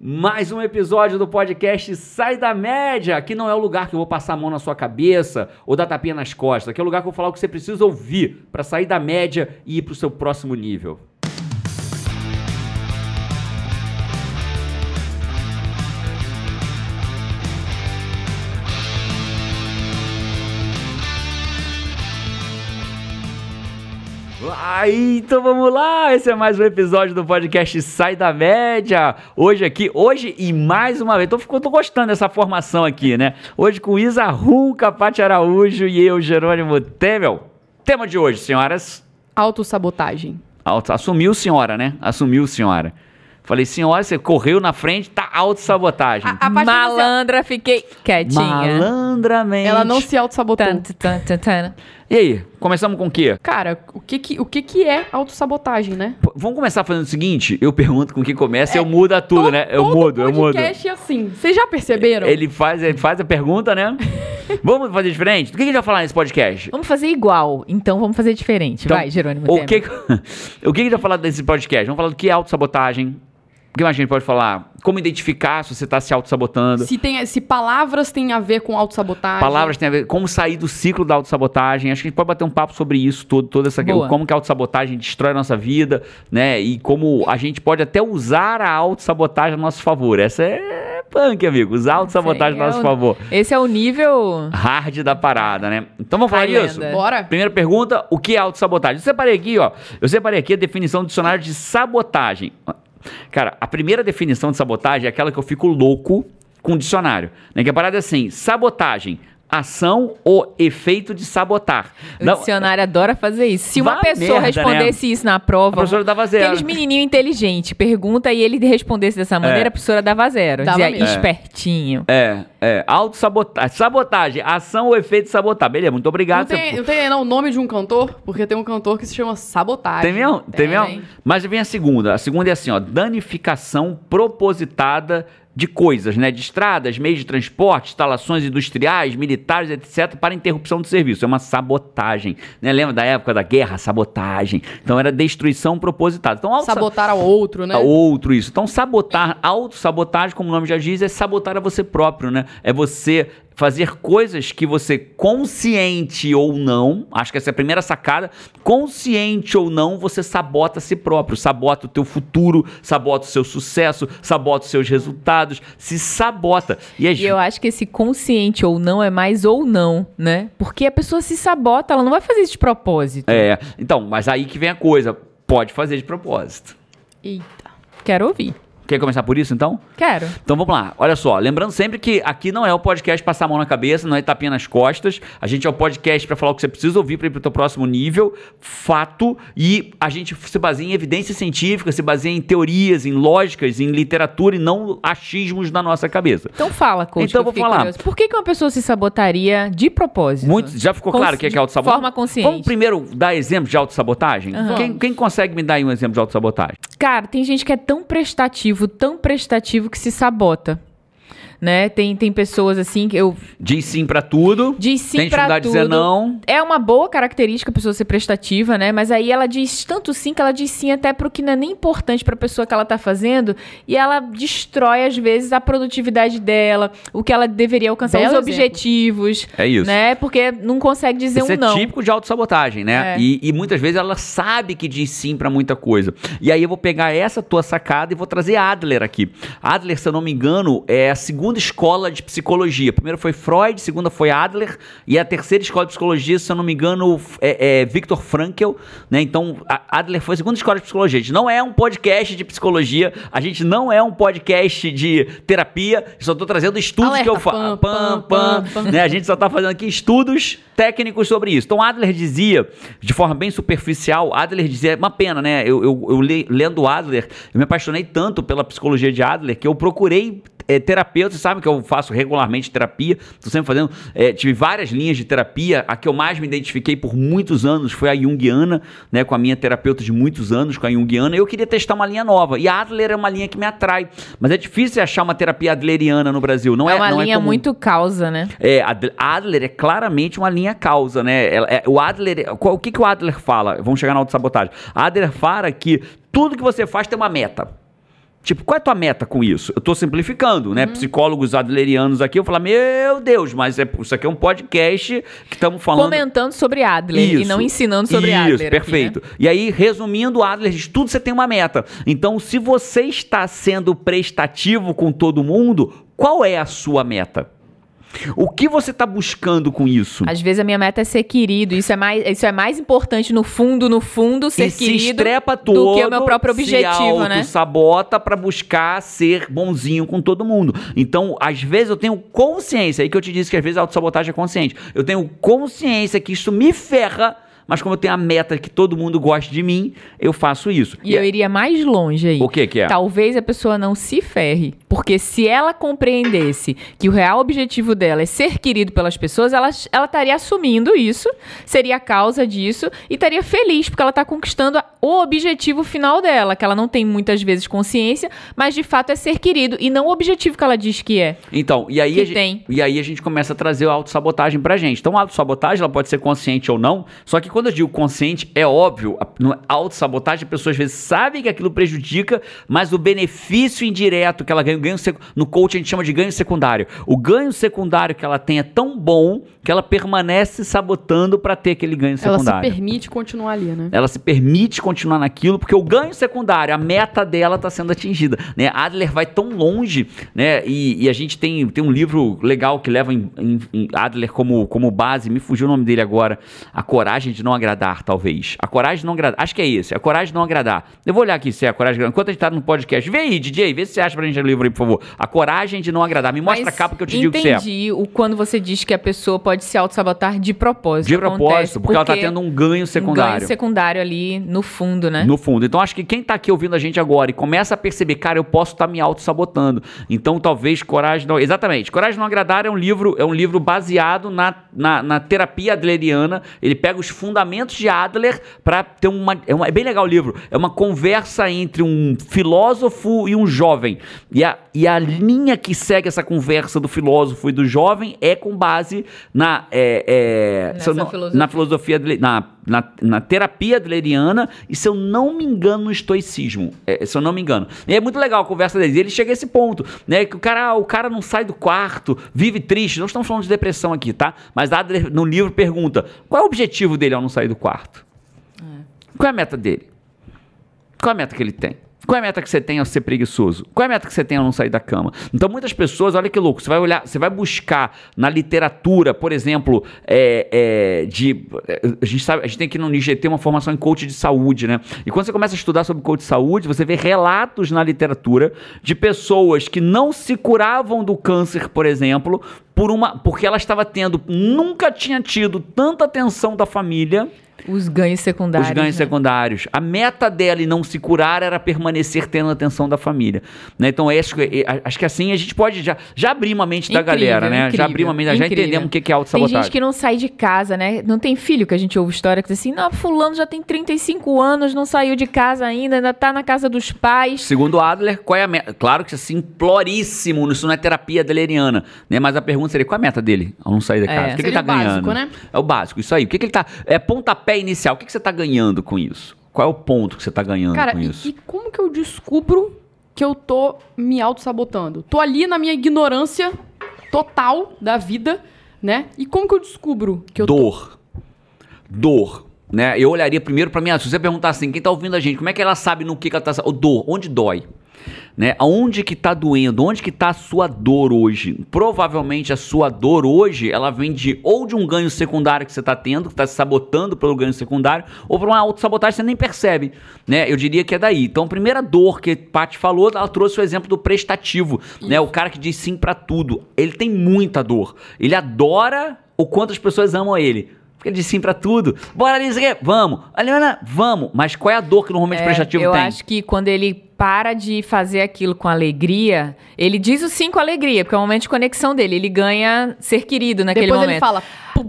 Mais um episódio do podcast Sai da Média. Aqui não é o lugar que eu vou passar a mão na sua cabeça ou dar tapinha nas costas. Aqui é o lugar que eu vou falar o que você precisa ouvir para sair da média e ir para o seu próximo nível. Aí, então vamos lá. Esse é mais um episódio do podcast Sai da Média. Hoje aqui, hoje e mais uma vez. Tô, tô gostando dessa formação aqui, né? Hoje com Isa Rum, Capate Araújo e eu, Jerônimo Temel. Tema de hoje, senhoras. Autossabotagem. Auto, assumiu, senhora, né? Assumiu, senhora. Falei, senhora, você correu na frente, tá autossabotagem. A, a Malandra, fiquei quietinha. Malandramente. Ela não se autossabotou. Tan, tan, tan, tan. E aí, começamos com o quê? Cara, o que que, o que que é autossabotagem, né? P- Vamos começar fazendo o seguinte: eu pergunto com que começa e eu mudo tudo, né? Eu todo mudo, eu mudo. podcast é assim. Vocês já perceberam? Ele faz, ele faz a pergunta, né? vamos fazer diferente? Do que a gente vai falar nesse podcast? Vamos fazer igual, então vamos fazer diferente. Então, Vai, Jerônimo O que, o que a gente vai falar desse podcast? Vamos falar do que é autossabotagem. O que mais a gente pode falar? Como identificar se você está se autossabotando. Se, tem, se palavras têm a ver com autossabotagem. Palavras têm a ver como sair do ciclo da autossabotagem. Acho que a gente pode bater um papo sobre isso todo, toda essa Boa. como que a autossabotagem destrói a nossa vida, né? E como a gente pode até usar a autossabotagem a nosso favor. Essa é punk, amigo. Usar a autossabotagem a é nosso o- favor. Esse é o nível. Hard da parada, né? Então vamos falar disso? lenda. Bora? Primeira pergunta, o que é autossabotagem? Eu separei aqui, ó. Eu separei aqui a definição do dicionário de sabotagem. Cara, a primeira definição de sabotagem é aquela que eu fico louco com o dicionário. Né? Que a parada é assim: sabotagem, ação ou efeito de sabotar. O Não- dicionário adora fazer isso. Se uma pessoa merda, respondesse isso na a prova, professora dava zero. aqueles menininho inteligente, pergunta e ele respondesse dessa maneira, É. a professora dava zero. Dava Dizia mesmo. É. espertinho. É, é. Autossabotagem. Sabotagem, ação ou efeito de sabotar. Beleza, muito Não obrigado. tem, Você- não tem não, o nome de um cantor, porque tem um cantor que se chama Sabotagem. Tem mesmo? Tem mesmo? Tem. Mas vem a segunda. A segunda é assim, ó. Danificação propositada de coisas, né? De estradas, meios de transporte, instalações industriais, militares, etc., para interrupção do serviço. É uma sabotagem. Né? Lembra da época da guerra? Sabotagem. Então era destruição propositada. Então, Sabotar ao outro, né? a outro isso. Então, sabotar, autossabotagem, como o nome já diz, é sabotar a você próprio, né? É você fazer coisas que você, consciente ou não, acho que essa é a primeira sacada, consciente ou não, você sabota a si próprio, sabota o teu futuro, sabota o seu sucesso, sabota os seus resultados, se sabota. E, as, E eu acho que esse consciente ou não é mais ou não, né? Porque a pessoa se sabota, ela não vai fazer isso de propósito. É, então, mas aí que vem a coisa, pode fazer de propósito. Eita. Quero ouvir. Quer começar por isso, então? Quero. Então vamos lá, olha só, lembrando sempre que aqui não é o podcast passar a mão na cabeça, não é tapinha nas costas, a gente é o podcast para falar o que você precisa ouvir para ir pro teu próximo nível, fato, e a gente se baseia em evidência científica, se baseia em teorias, em lógicas, em literatura e não achismos na nossa cabeça. Então fala, coach, Então vou falar. curiosa. Por que, que uma pessoa se sabotaria de propósito? Muito, já ficou claro o que é, que é de autossabotagem? forma consciente. Vamos primeiro dar exemplo de autossabotagem? Aham. Quem, quem consegue me dar aí um exemplo de autossabotagem? Cara, tem gente que é tão prestativo, tão prestativo que se sabota. Né? Tem, tem pessoas assim que eu Diz sim pra tudo, diz sim tem pra tudo. dizer não. É uma boa característica a pessoa ser prestativa, né? Mas aí ela diz tanto sim que ela diz sim até pro que não é nem importante pra pessoa que ela tá fazendo e ela destrói às vezes a produtividade dela, o que ela deveria alcançar, Belo os exemplo. objetivos, É isso. né? Porque não consegue dizer Isso um é não. típico de autossabotagem, né? É. E, e muitas vezes ela sabe que diz sim pra muita coisa. E aí eu vou pegar essa tua sacada e vou trazer Adler aqui. Adler, se eu não me engano, é a segunda escola de psicologia. Primeiro foi Freud, segunda foi Adler, e a terceira escola de psicologia, se eu não me engano, é, é Viktor Frankl, né? Então, a- Adler foi a segunda escola de psicologia. A gente não é um podcast de psicologia, a gente não é um podcast de terapia, só tô trazendo estudos Alerta, que eu faço. pam, pam, pam. né? A gente só tá fazendo aqui estudos técnicos sobre isso. Então, Adler dizia, de forma bem superficial, Adler dizia, é uma pena, né? Eu, eu, eu le- lendo Adler, eu me apaixonei tanto pela psicologia de Adler que eu procurei é, terapeuta, você sabe que eu faço regularmente terapia, estou sempre fazendo, é, tive várias linhas de terapia, a que eu mais me identifiquei por muitos anos foi a Jungiana, né, com a minha terapeuta de muitos anos, com a Jungiana, e eu queria testar uma linha nova, e a Adler é uma linha que me atrai, mas é difícil achar uma terapia adleriana no Brasil, não é, é uma não linha comum. muito causa, né? É, Ad- Adler é claramente uma linha causa, né? Ela- é, o Adler, qual- o que, que o Adler fala? Vamos chegar na autossabotagem. Adler fala que tudo que você faz tem uma meta. Tipo, qual é a tua meta com isso? Eu tô simplificando, Uhum. né? Psicólogos adlerianos aqui, eu falo, meu Deus, mas é, isso aqui é um podcast que estamos falando... Comentando sobre Adler e Isso. não ensinando sobre Isso, Adler. aqui, né? perfeito. E aí, resumindo, Adler diz: tudo você tem uma meta. Então, se você está sendo prestativo com todo mundo, qual é a sua meta? O que você está buscando com isso? Às vezes a minha meta é ser querido. Isso é mais, isso é mais importante no fundo, no fundo, ser e se querido estrepa todo, do que o meu próprio objetivo, se né? sabota para buscar ser bonzinho com todo mundo. Então, às vezes eu tenho consciência, aí que eu te disse que às vezes a autossabotagem é consciente. Eu tenho consciência que isso me ferra, mas como eu tenho a meta que todo mundo goste de mim, eu faço isso. E eu iria mais longe aí. O que que é? Talvez a pessoa não se ferre. Porque se ela compreendesse que o real objetivo dela é ser querido pelas pessoas, ela, ela estaria assumindo isso, seria a causa disso e estaria feliz, porque ela está conquistando o objetivo final dela, que ela não tem muitas vezes consciência, mas de fato é ser querido e não o objetivo que ela diz que é. Então, e aí, a gente, tem. e aí a gente começa a trazer a autossabotagem pra gente. Então, a autossabotagem ela pode ser consciente ou não, só que quando eu digo consciente, é óbvio, a no- a autossabotagem, a pessoa às vezes sabe que aquilo prejudica, mas o benefício indireto que ela ganha, o ganho no coach a gente chama de ganho secundário. O ganho secundário que ela tem é tão bom que ela permanece sabotando pra ter aquele ganho Ela se secundário. permite continuar ali, né? Ela se permite continuar naquilo porque o ganho secundário, a meta dela está sendo atingida. Né? Adler vai tão longe, né? E, e a gente tem, tem um livro legal que leva em, em- em Adler como, como base, me fugiu o nome dele agora. A Coragem de Não Agradar, talvez. A Coragem de Não Agradar. Acho que é esse. A Coragem de Não Agradar. Eu vou olhar aqui se é a Coragem de Não Enquanto a gente tá no podcast. Vê aí, DJ, vê se você acha pra gente o livro aí, por favor. A Coragem de Não Agradar. Me mostra Mas a capa que eu te digo que você é. Entendi o quando você diz que a pessoa pode se auto-sabotar de propósito. De propósito, Acontece porque ela tá tendo um ganho Um secundário. ganho secundário ali no fundo, né? No fundo. Então, acho que quem tá aqui ouvindo a gente agora e começa a perceber, cara, eu posso estar me auto-sabotando. Então, talvez Coragem não. Exatamente. Coragem não agradar é um livro, é um livro baseado na, na, na terapia adleriana. Ele pega os fundamentos de Adler para ter uma é, uma. é bem legal o livro. É uma conversa entre um filósofo e um jovem. E a, e a linha que segue essa conversa do filósofo e do jovem é com base na. é, é, filosofia. na filosofia, na, na, na terapia adleriana e, se eu não me engano, no estoicismo. É, se eu não me engano. E é muito legal a conversa deles. E ele chega a esse ponto, né? Que o cara, o cara não sai do quarto, vive triste. Não estamos falando de depressão aqui, tá? Mas Adler, no livro, pergunta: qual é o objetivo dele ao não sair do quarto? Qual é a meta dele? Qual é a meta que ele tem? Qual é a meta que você tem ao ser preguiçoso? Qual é a meta que você tem ao não sair da cama? Então, muitas pessoas, olha que louco, você vai olhar, você vai buscar na literatura, por exemplo, é, é, de. A gente, sabe, a gente tem aqui no IGT uma formação em coach de saúde, né? E quando você começa a estudar sobre coach de saúde, você vê relatos na literatura de pessoas que não se curavam do câncer, por exemplo, por uma, porque ela estava tendo, nunca tinha tido tanta atenção da família Os ganhos secundários. os ganhos né? secundários. A meta dela em não se curar era permanecer tendo a atenção da família. Né? Então, acho, que- é, acho que assim a gente pode já, já abrir uma mente da Incrível, galera, né? Já incrível, abrir uma mente, já incrível. entendemos o que que é Tem autossabotagem. gente que não sai de casa, né? Não tem filho que a gente ouve história que diz assim: não, fulano já tem 35 anos, não saiu de casa ainda, ainda tá na casa dos pais. Segundo Adler, qual é a meta? Claro que assim, simploríssimo, isso não é terapia adleriana, né? Mas a pergunta seria, qual é a meta dele ao não sair da É. casa? O que, que ele tá o básico, ganhando? né? É o básico, isso aí. O que, que ele tá... É pontapé inicial. O que, que você tá ganhando com isso? Qual é o ponto que você tá ganhando Cara, com e, isso? e como que eu descubro que eu tô me auto-sabotando? Tô ali na minha ignorância total da vida, né? E como que eu descubro que eu tô... dor. Dor. Né? Eu olharia primeiro pra mim, se você perguntar assim, quem tá ouvindo a gente, como é que ela sabe no que, que ela tá. O dor, onde dói? Né? Aonde que tá doendo? Onde que tá a sua dor hoje? Provavelmente a sua dor hoje, ela vem de ou de um ganho secundário que você tá tendo, que tá se sabotando pelo ganho secundário, ou por uma autossabotagem que você nem percebe, né? Eu diria que é daí. Então, a primeira dor que Paty falou, ela trouxe o exemplo do prestativo, né? O cara que diz sim pra tudo. Ele tem muita dor. Ele adora o quanto as pessoas amam ele. Porque ele diz sim pra tudo. Bora, Lisa, vamos. Aliana, vamos. Mas qual é a dor que normalmente o É, prestativo eu tem? acho que quando ele para de fazer aquilo com alegria, ele diz o sim com alegria, porque é o momento de conexão dele. Ele ganha ser querido naquele Depois momento. ele fala,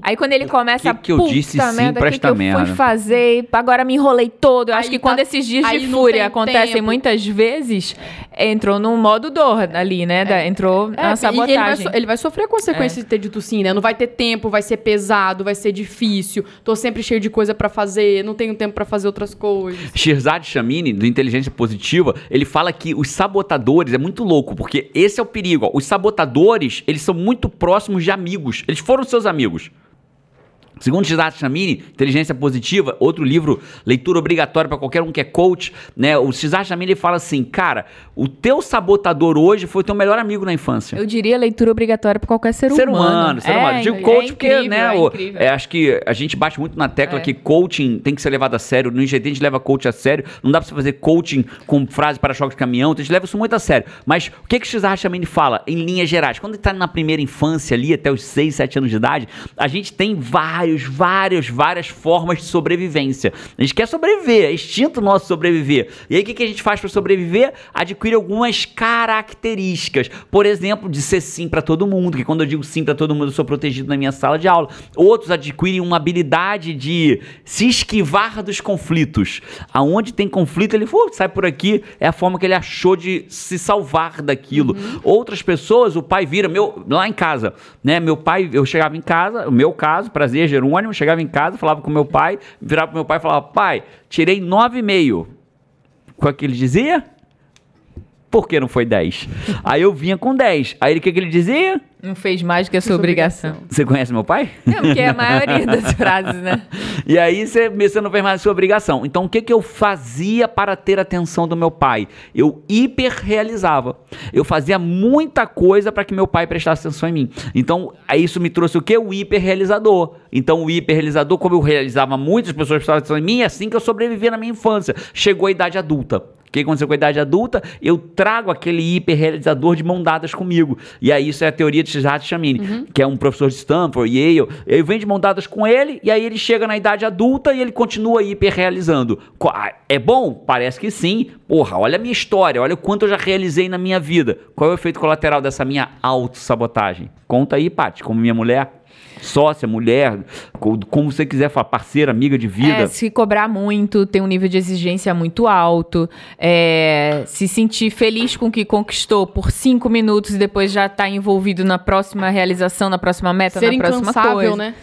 Aí quando ele começa que que eu disse sim merda, pra que, que eu merda?" fui fazer? Agora me enrolei todo. Eu acho Aí que tá- quando esses dias de fúria tem acontecem tempo. muitas vezes, entrou num modo dor ali, né? Da- entrou É, na e ele vai, sabotagem. so- ele vai sofrer a consequência de ter dito sim, né? Não vai ter tempo, vai ser pesado, vai ser difícil. Tô sempre cheio de coisa pra fazer, não tenho tempo pra fazer outras coisas. Shirzad Chamini, do Inteligência Positiva, ele fala que os sabotadores, é muito louco, porque esse é o perigo. ó. Os sabotadores, eles são muito próximos de amigos. Eles foram seus amigos. Segundo Shirzad Chamini, Inteligência Positiva, outro livro, leitura obrigatória para qualquer um que é coach, né? O Shirzad Chamini ele fala assim, cara, o teu sabotador hoje foi o teu melhor amigo na infância. Eu diria leitura obrigatória pra qualquer ser, Ser humano, ser É, humano. Digo é coach porque, incrível, né, é o- é, acho que a gente bate muito na tecla É. que coaching tem que ser levado a sério. No IGT a gente leva coach a sério. Não dá pra você fazer coaching com frase para choque de caminhão. então A gente leva isso muito a sério. Mas o que que o Xar Chamini fala, em linhas gerais? Quando ele tá na primeira infância ali, até os 6, 7 anos de idade, a gente tem vários, vários, várias formas de sobrevivência. A gente quer sobreviver, é instinto nosso sobreviver. E aí o que, que a gente faz para sobreviver? Adquire algumas características. Por exemplo, de ser sim para todo mundo, que quando eu digo sim para todo mundo, eu sou protegido na minha sala de aula. Outros adquirem uma habilidade de se esquivar dos conflitos. Aonde tem conflito, ele "Uh, sai por aqui. É a forma que ele achou de se salvar daquilo. Outras pessoas, o pai vira, meu, lá em casa, né? Meu pai, eu chegava em casa, o meu caso, prazer, Jerônimo, chegava em casa, falava com meu pai, virava pro meu pai e falava, pai, tirei 9,5. Qual que ele dizia? Por que não foi 10? Aí eu vinha com 10. Aí o que, que ele dizia? Não fez mais do que a sua obrigação. Você conhece meu pai? É, porque é a maioria das frases, né? E aí você, você não fez mais a sua obrigação. Então o que, que eu fazia para ter a atenção do meu pai? Eu hiperrealizava. Eu fazia muita coisa para que meu pai prestasse atenção em mim. Então aí isso me trouxe o quê? O hiperrealizador. Então o hiperrealizador, como eu realizava muitas pessoas prestavam atenção em mim, é assim que eu sobrevivia na minha infância. Chegou a idade adulta. O que aconteceu com a idade adulta? Eu trago aquele hiperrealizador de mão dadas comigo. E aí isso é a teoria de Shizat Chamini, que é um professor de Stanford, Yale. Eu venho de mão dadas com ele, e aí ele chega na idade adulta e ele continua hiperrealizando. Ah, É bom? Parece que sim. Porra, olha a minha história, olha o quanto eu já realizei na minha vida. Qual é o efeito colateral dessa minha autossabotagem? Conta aí, Paty, como minha mulher, sócia, mulher, co- como você quiser falar, parceira, amiga de vida. É, se cobrar muito, ter um nível de exigência muito alto, é, se sentir feliz com o que conquistou por cinco minutos e depois já tá envolvido na próxima realização, na próxima meta, Ser na próxima incansável, coisa. né?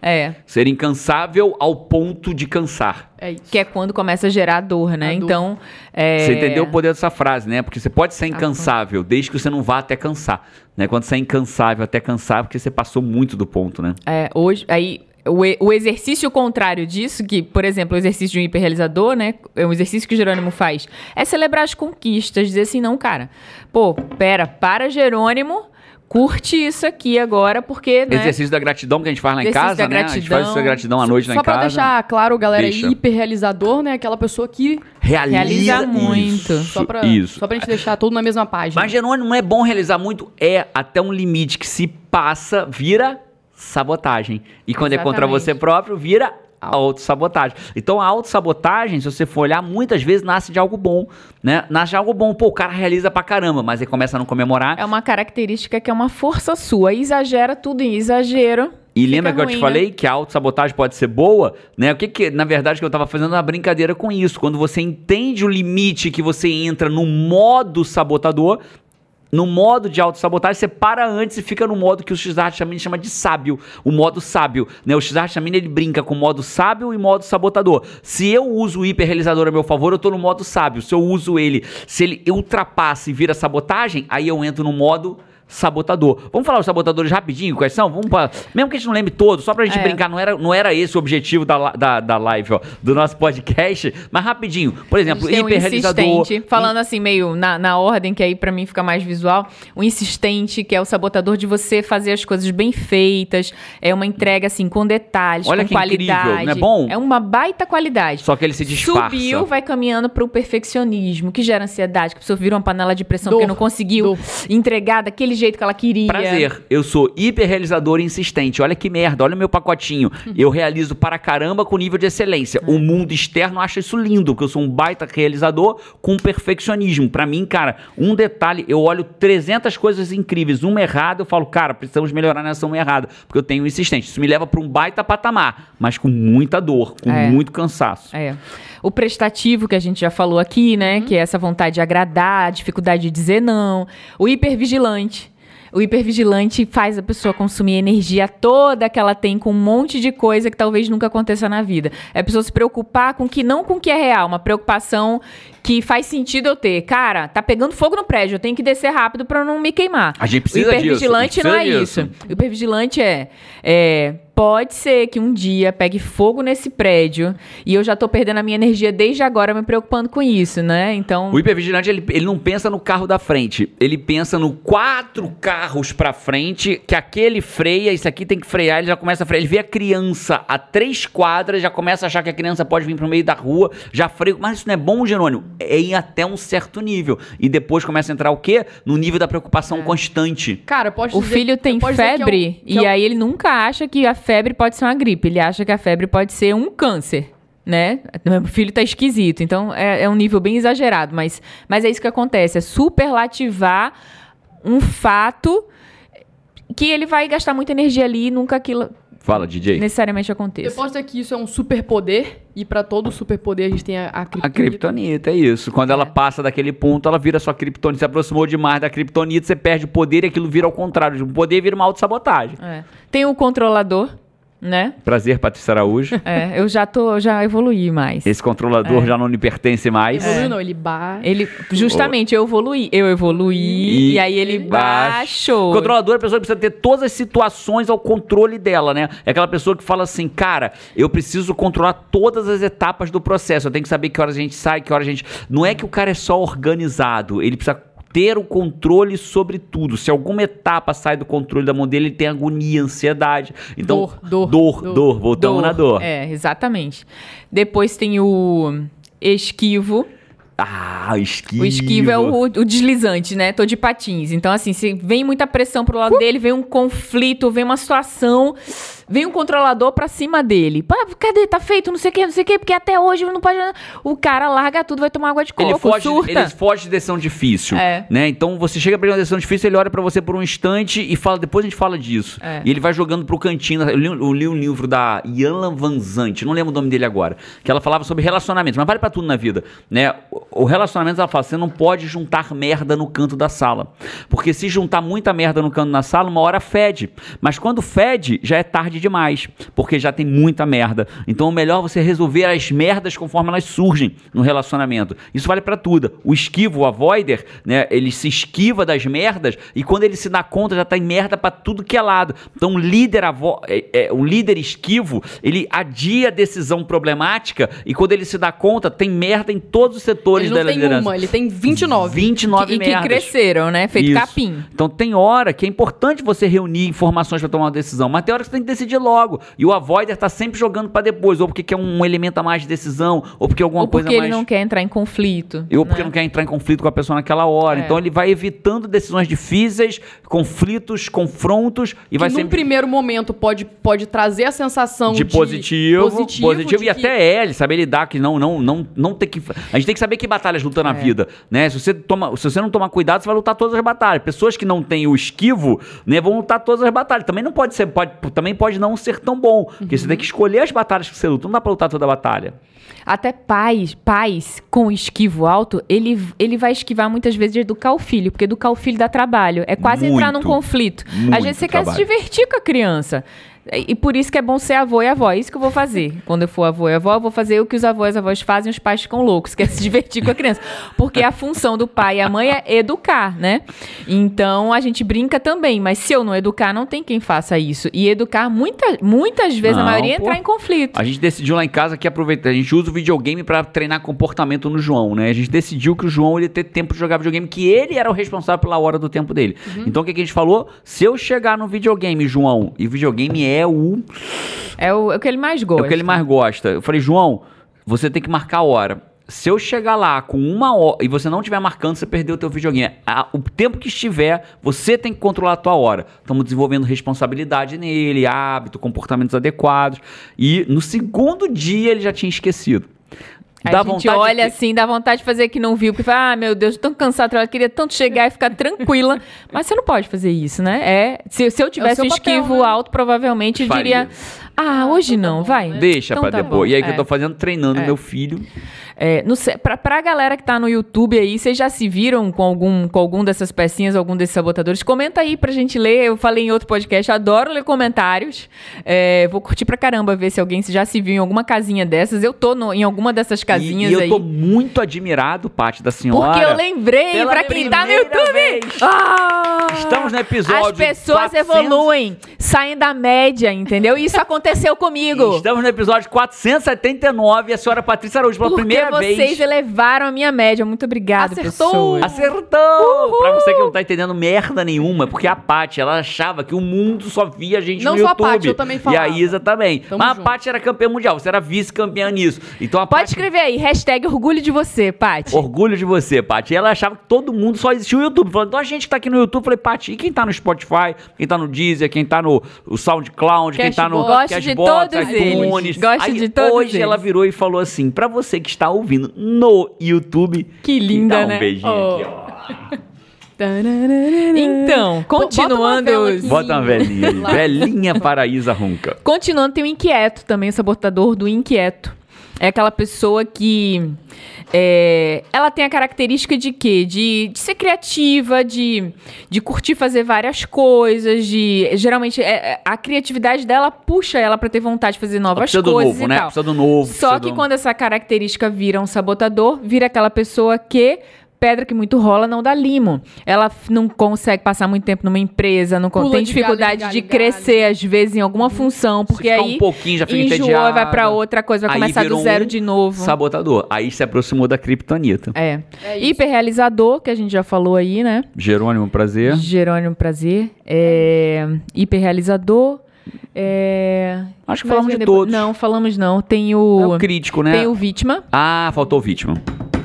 É, Ser incansável ao ponto de cansar. É isso. que é quando começa a gerar dor, né? A dor. Então, é, Você entendeu o poder dessa frase, né? Porque você pode ser incansável, desde que você não vá até cansar. Né? Quando você é incansável até cansar, porque você passou muito do ponto, né? É, hoje, aí, o, o exercício contrário disso, que, por exemplo, o exercício de um hiperrealizador, né? É um exercício que o Jerônimo faz, é celebrar as conquistas, dizer assim, não, cara, pô, pera, para, Jerônimo, curte isso aqui agora, porque, né? Exercício da gratidão que a gente faz lá em Exercício casa, da né? A gente faz essa gratidão. gratidão à noite lá Só em pra casa. deixar claro, galera, Deixa. hiperrealizador, né? Aquela pessoa que. Realiza, Realiza muito. Isso, Só pra, isso. só pra gente deixar tudo na mesma página. Mas, Jerônimo, não é bom realizar muito? É até um limite que se passa, vira sabotagem. E quando é contra Exatamente. você próprio, vira autossabotagem. Então, a autossabotagem, se você for olhar, muitas vezes nasce de algo bom, né? Nasce de algo bom. Pô, o cara realiza pra caramba, mas aí começa a não comemorar. É uma característica que é uma força sua. Exagera tudo em exagero. E lembra que eu te ruim, falei que a autossabotagem pode ser boa, né? O que que, na verdade, que eu tava fazendo uma brincadeira com isso. Quando você entende o limite que você entra no modo sabotador, no modo de autossabotagem, você para antes e fica no modo que o Shizar Chamini chama de sábio, o modo sábio, né? O Shizar Chamini, ele brinca com modo sábio e modo sabotador. Se eu uso o hiperrealizador a meu favor, eu tô no modo sábio. Se eu uso ele, se ele ultrapassa e vira sabotagem, aí eu entro no modo sabotador. Vamos falar os sabotadores rapidinho, quais são? Vamos pra... Mesmo que a gente não lembre todos, só pra gente É. brincar, não era, não era esse o objetivo da, da, da live, ó, do nosso podcast, mas rapidinho. Por exemplo, um hiperrealizador... insistente, falando assim, meio na, na ordem, que aí pra mim fica mais visual. O insistente, que é o sabotador de você fazer as coisas bem feitas. É uma entrega, assim, com detalhes, Olha com que qualidade. incrível, não é bom? É uma baita qualidade. Só que ele se disfarça. Subiu, vai caminhando pro perfeccionismo, que gera ansiedade, que a pessoa vira uma panela de pressão Dor, porque não conseguiu dor. entregar daquele jeito que ela queria. Prazer. Eu sou hiperrealizador e insistente. Olha que merda, olha o meu pacotinho. Eu realizo para caramba com nível de excelência. O mundo externo acha isso lindo, porque eu sou um baita realizador com perfeccionismo. Pra mim, cara, um detalhe, eu olho 300 coisas incríveis, uma errada, eu falo, cara, precisamos melhorar nessa uma errada, porque eu tenho insistente. Isso me leva pra um baita patamar, mas com muita dor, com É. muito cansaço. É. O prestativo, que a gente já falou aqui, né? Que é essa vontade de agradar, a dificuldade de dizer não. O hipervigilante. O hipervigilante faz a pessoa consumir energia toda que ela tem com um monte de coisa que talvez nunca aconteça na vida. É a pessoa se preocupar com que não com o que é real, uma preocupação que faz sentido eu ter. Cara, tá pegando fogo no prédio, eu tenho que descer rápido pra não me queimar. A gente precisa o disso, hipervigilante gente não é precisa isso. disso. O hipervigilante é, é. Pode ser que um dia pegue fogo nesse prédio e eu já tô perdendo a minha energia desde agora me preocupando com isso, né? Então. O hipervigilante, ele, ele não pensa no carro da frente. Ele pensa no quatro carros pra frente, que aquele freia, isso aqui tem que frear, ele já começa a frear. Ele vê a criança a três quadras, já começa a achar que a criança pode vir pro meio da rua, já freia. Mas isso não é bom, Jerônimo? É em até um certo nível. E depois começa a entrar o quê? No nível da preocupação constante. Cara, eu posso O dizer- filho tem eu posso dizer que é o- febre que é e aí ele nunca acha que a febre pode ser uma gripe. Ele acha que a febre pode ser um câncer. Né? Meu filho tá esquisito. Então é, é um nível bem exagerado. Mas, mas é isso que acontece: é superlativar um fato que ele vai gastar muita energia ali e nunca aquilo Fala, DJ. necessariamente Eu aconteça. posso dizer que isso é um superpoder, e pra todo superpoder a gente tem a, a A criptonita. criptonita, é isso. Quando ela passa daquele ponto, ela vira sua criptonita. Se aproximou demais da criptonita, você perde o poder e aquilo vira ao contrário. O poder vira uma autossabotagem. É. Tem o controlador, né? Prazer, Patrícia Araújo. É, eu já tô, já evoluí mais. Esse controlador É. já não lhe pertence mais. Evoluiu, não, ele baixa. Ele, justamente, eu evoluí. Eu evoluí E- e, aí ele baixou. O controlador é a pessoa que precisa ter todas as situações ao controle dela, né? É aquela pessoa que fala assim, cara, eu preciso controlar todas as etapas do processo. Eu tenho que saber que horas a gente sai, que horas a gente. Não é que o cara é só organizado, ele precisa ter o controle sobre tudo. Se alguma etapa sai do controle da mão dele, ele tem agonia, ansiedade. Então, Dor, dor, dor, dor. dor. Voltamos na dor. É, exatamente. Depois tem o esquivo. Ah, esquivo. O esquivo é o, o deslizante, né? Tô de patins. Então, assim, se vem muita pressão pro lado dele, vem um conflito, vem uma situação, vem um controlador pra cima dele. Pá, cadê? Tá feito, não sei o que, não sei o que, porque até hoje não pode. O cara larga tudo, vai tomar água de coco, Ele foge, surta. ele foge de decisão difícil, É. né? Então você chega pra uma decisão difícil, ele olha pra você por um instante e fala, depois a gente fala disso. É. E ele vai jogando pro cantinho. Eu li, eu li um livro da Ian Van Zandt, não lembro o nome dele agora, que ela falava sobre relacionamentos, mas vale pra tudo na vida, né? O, o relacionamento, ela fala, você não pode juntar merda no canto da sala. Porque se juntar muita merda no canto da sala, uma hora fede. Mas quando fede, já é tarde demais, porque já tem muita merda. Então é melhor você resolver as merdas conforme elas surgem no relacionamento. Isso vale pra tudo. O esquivo, o avoider, né, ele se esquiva das merdas e quando ele se dá conta já tá em merda pra tudo que é lado. Então o líder avo é, é, o líder esquivo, ele adia a decisão problemática e quando ele se dá conta, tem merda em todos os setores Ele da não tem liderança. uma, ele tem 29. 29 e que merdas. cresceram, né? Feito Isso. capim. Então tem hora que é importante você reunir informações para tomar uma decisão, mas tem hora que você tem que decidir logo. E o avoider tá sempre jogando para depois, ou porque quer um elemento a mais de decisão, ou porque alguma Ou porque coisa ele mais não quer entrar em conflito. ou porque né? não quer entrar em conflito com a pessoa naquela hora. É. Então ele vai evitando decisões difíceis, conflitos, confrontos e que vai num sempre primeiro momento pode, pode trazer a sensação de, positivo, positivo, positivo, de e que- até é, ele saber lidar que não não não não ter que a gente tem que saber que batalhas luta É. na vida, né? Se você toma, se você não tomar cuidado, você vai lutar todas as batalhas. Pessoas que não têm o esquivo, né, vão lutar todas as batalhas. Também não pode ser, pode, também pode não ser tão bom, porque Uhum. você tem que escolher as batalhas que você luta. Não dá pra lutar toda a batalha. Até pais, pais com esquivo alto, ele, ele vai esquivar muitas vezes de educar o filho, porque educar o filho dá trabalho. É quase entrar num Muito, conflito. muito Às vezes você quer se trabalho. divertir com a criança. E por isso que é bom ser avô e avó. É isso que eu vou fazer. Quando eu for avô e avó, eu vou fazer o que os avós e avós fazem, os pais ficam loucos, que é se divertir com a criança. Porque a função do pai e a mãe é educar, né? Então a gente brinca também, mas se eu não educar, não tem quem faça isso. E educar muita, muitas vezes, Não, a maioria é pô. entrar em conflito. A gente decidiu lá em casa que aproveitar, a gente usa o videogame pra treinar comportamento no João, né? A gente decidiu que o João ele ia ter tempo de jogar videogame, que ele era o responsável pela hora do tempo dele. Uhum. Então o que, que a gente falou? Se eu chegar no videogame, João, e videogame é o É o, é o que ele mais É gosta. o que ele mais gosta. Eu falei, João, você tem que marcar a hora. se eu chegar lá com uma hora e você não estiver marcando, você perdeu o teu videogame. A- o tempo que estiver, você tem que controlar a tua hora. Estamos desenvolvendo responsabilidade nele, hábito, comportamentos adequados. E no segundo dia ele já tinha esquecido. A gente olha assim, dá vontade de fazer que não viu, porque fala, ah, meu Deus, tô tão cansado, eu queria tanto chegar e ficar tranquila. Mas você não pode fazer isso, né? É, se, se eu tivesse seu um papel, esquivo né? alto, provavelmente eu diria, ah, hoje não, vai. Deixa Então pra tá depois. bom. E aí que É. eu tô fazendo, treinando É. meu filho. É, no, pra, pra galera que tá no YouTube aí, vocês já se viram com algum, com algum dessas pecinhas, algum desses sabotadores? Comenta aí pra gente ler. Eu falei em outro podcast, adoro ler comentários. É, vou curtir pra caramba ver se alguém já se viu em alguma casinha dessas. Eu tô no- em alguma dessas casinhas e, e eu aí. tô muito admirado, Paty, da senhora. Porque eu lembrei, Pela pra quem tá no YouTube. Ah! Estamos no episódio As pessoas 400. evoluem, saem da média, entendeu? Isso aconteceu comigo. Estamos no episódio 479 e a senhora Patrícia Araújo, pela Porque primeira vocês vez. elevaram a minha média. Muito obrigada, Acertou! pessoas. Acertou! Pra você que não tá entendendo merda nenhuma, porque a Paty, ela achava que o mundo só via a gente Não no só a YouTube. Paty, eu também E a falava. Isa também. Tamo Mas junto. a Paty era campeã mundial, você era vice-campeã nisso. Então a Pode Paty... escrever aí, hashtag orgulho de você, Paty. Orgulho de você, Paty. E ela achava que todo mundo só existia o YouTube. Falando, então a gente que tá aqui no YouTube, eu falei, Paty, e quem tá no Spotify, quem tá no Deezer, quem tá no o SoundCloud, quem tá no Cashbox. Gosto de Cashbox, todos iTunes. eles. Gosto Aí, de todos Hoje eles. ela virou e falou assim, pra você que está ouvindo no YouTube, Que linda, dá um né? beijinho Oh. aqui, ó. Então, continuando. Bota uma velhinha. Velhinha para Isa Runca. Continuando, tem o inquieto também, o sabotador do inquieto. É aquela pessoa que. é, ela tem a característica de quê? De, de ser criativa, de, de curtir fazer várias coisas, de. Geralmente, é, é, a criatividade dela puxa ela pra ter vontade de fazer novas Precisa do coisas novo, e né? tal. Precisa do novo. Só que do- quando essa característica vira um sabotador, vira aquela pessoa que pedra que muito rola não dá limo. Ela não consegue passar muito tempo numa empresa, não Pula tem de galho dificuldade galho de galho. crescer às vezes em alguma função, Se porque aí um pouquinho já fica enjoou, entediado. vai pra outra coisa, vai Aí começar do zero um de novo. Sabotador. Aí se aproximou da Kryptonita. É. É isso. Hiperrealizador, que a gente já falou aí, né? Jerônimo, prazer. Jerônimo Prazer. É... Hiperrealizador. É... Acho que falamos de depois- todos. Não, falamos não. Tem É o... o crítico, né? Tem o Vítima. Ah, faltou o vítima.